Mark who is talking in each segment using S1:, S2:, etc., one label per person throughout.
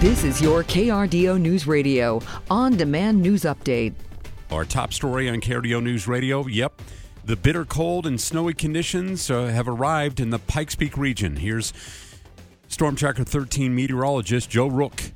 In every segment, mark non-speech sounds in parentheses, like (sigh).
S1: This is your KRDO News Radio on demand news update.
S2: Our top story on KRDO News Radio yep, the bitter cold and snowy conditions uh, have arrived in the Pikes Peak region. Here's Storm Tracker 13 meteorologist Joe Rook.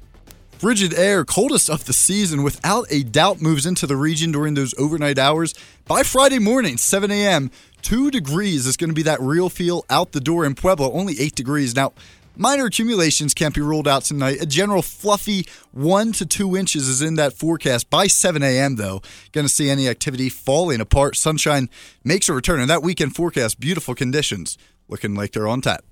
S3: Frigid air, coldest of the season, without a doubt moves into the region during those overnight hours. By Friday morning, 7 a.m., 2 degrees is going to be that real feel out the door in Pueblo, only 8 degrees. Now, Minor accumulations can't be ruled out tonight. A general fluffy one to two inches is in that forecast by 7 a.m., though. Going to see any activity falling apart. Sunshine makes a return. And that weekend forecast, beautiful conditions looking like they're on tap.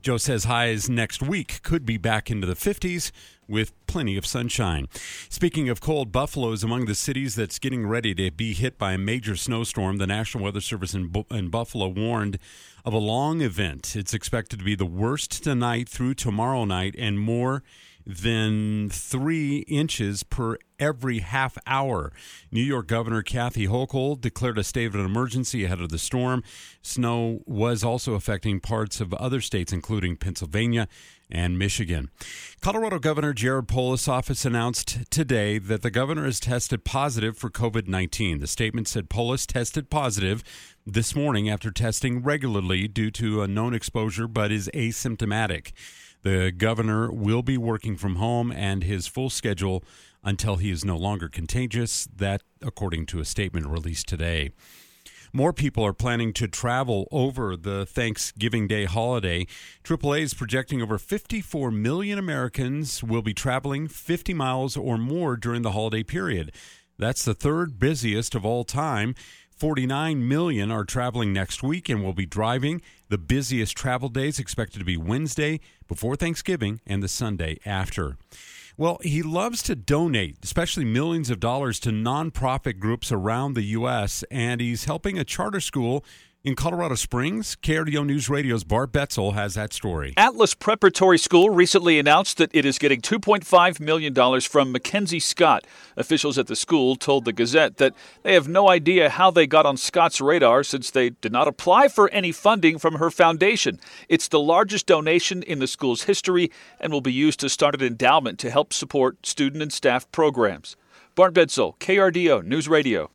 S2: Joe says highs next week could be back into the 50s with plenty of sunshine. Speaking of cold, Buffalo is among the cities that's getting ready to be hit by a major snowstorm. The National Weather Service in, Bu- in Buffalo warned of a long event. It's expected to be the worst tonight through tomorrow night and more than three inches per every half hour. New York Governor Kathy Hochul declared a state of an emergency ahead of the storm. Snow was also affecting parts of other states, including Pennsylvania and Michigan. Colorado Governor Jared Polis' office announced today that the governor has tested positive for COVID 19. The statement said Polis tested positive this morning after testing regularly due to a known exposure but is asymptomatic. The governor will be working from home and his full schedule until he is no longer contagious. That, according to a statement released today. More people are planning to travel over the Thanksgiving Day holiday. AAA is projecting over 54 million Americans will be traveling 50 miles or more during the holiday period. That's the third busiest of all time. 49 million are traveling next week and will be driving. The busiest travel days expected to be Wednesday before Thanksgiving and the Sunday after. Well, he loves to donate, especially millions of dollars, to nonprofit groups around the U.S., and he's helping a charter school in Colorado Springs, KRDO News Radio's Bart Betzel has that story.
S4: Atlas Preparatory School recently announced that it is getting $2.5 million from MacKenzie Scott. Officials at the school told the Gazette that they have no idea how they got on Scott's radar since they did not apply for any funding from her foundation. It's the largest donation in the school's history and will be used to start an endowment to help support student and staff programs. Bart Betzel, KRDO News Radio.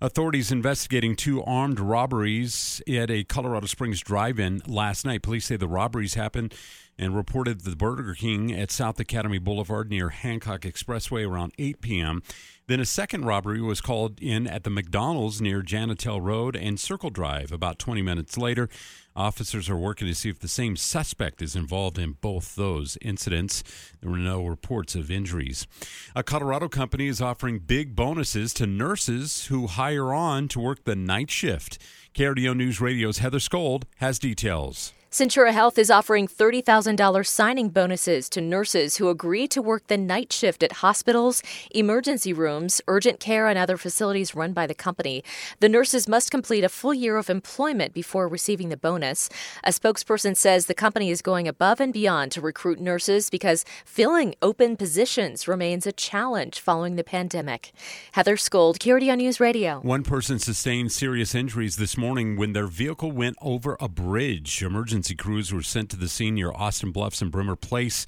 S2: Authorities investigating two armed robberies at a Colorado Springs drive in last night. Police say the robberies happened and reported the Burger King at South Academy Boulevard near Hancock Expressway around 8 p.m. Then a second robbery was called in at the McDonald's near Janitell Road and Circle Drive. About 20 minutes later, officers are working to see if the same suspect is involved in both those incidents. There were no reports of injuries. A Colorado company is offering big bonuses to nurses who hire on to work the night shift. KRDO News Radio's Heather Scold has details.
S5: Centura Health is offering $30,000 signing bonuses to nurses who agree to work the night shift at hospitals, emergency rooms, urgent care, and other facilities run by the company. The nurses must complete a full year of employment before receiving the bonus. A spokesperson says the company is going above and beyond to recruit nurses because filling open positions remains a challenge following the pandemic. Heather Scold, KRDO News Radio.
S2: One person sustained serious injuries this morning when their vehicle went over a bridge. Emergency emergency crews were sent to the scene near Austin Bluffs and Bremer Place,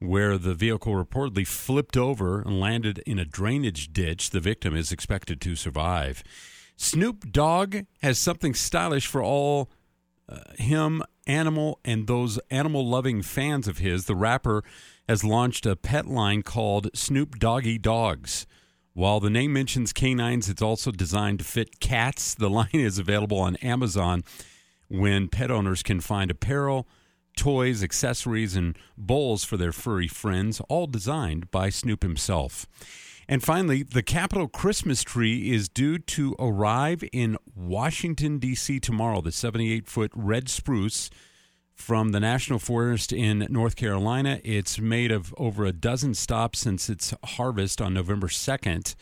S2: where the vehicle reportedly flipped over and landed in a drainage ditch. The victim is expected to survive. Snoop Dogg has something stylish for all uh, him, animal, and those animal loving fans of his. The rapper has launched a pet line called Snoop Doggie Doggs. While the name mentions canines, it's also designed to fit cats. The (laughs) line is available on Amazon when pet owners can find apparel, toys, accessories, and bowls for their furry friends, all designed by Snoop himself. And finally, the Capitol Christmas tree is due to arrive in Washington, D.C. tomorrow. The 78 foot red spruce from the National Forest in North Carolina. It's made of over a dozen stops since its harvest on November 2nd.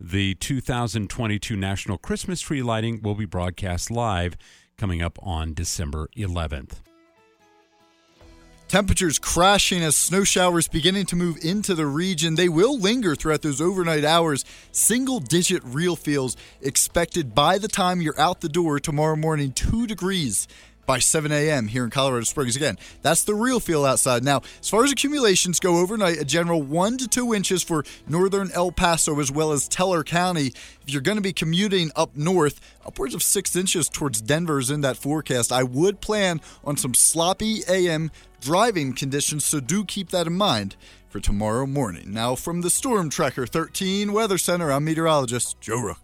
S2: The 2022 National Christmas Tree Lighting will be broadcast live coming up on December 11th.
S3: Temperatures crashing as snow showers beginning to move into the region. They will linger throughout those overnight hours. Single digit real feels expected by the time you're out the door tomorrow morning, 2 degrees by 7 a.m. here in Colorado Springs. Again, that's the real feel outside. Now, as far as accumulations go overnight, a general 1 to 2 inches for northern El Paso as well as Teller County. If you're going to be commuting up north, upwards of 6 inches towards Denver is in that forecast. I would plan on some sloppy AM driving conditions, so do keep that in mind for tomorrow morning. Now, from the Storm Tracker 13 Weather Center, I'm meteorologist Joe Rook.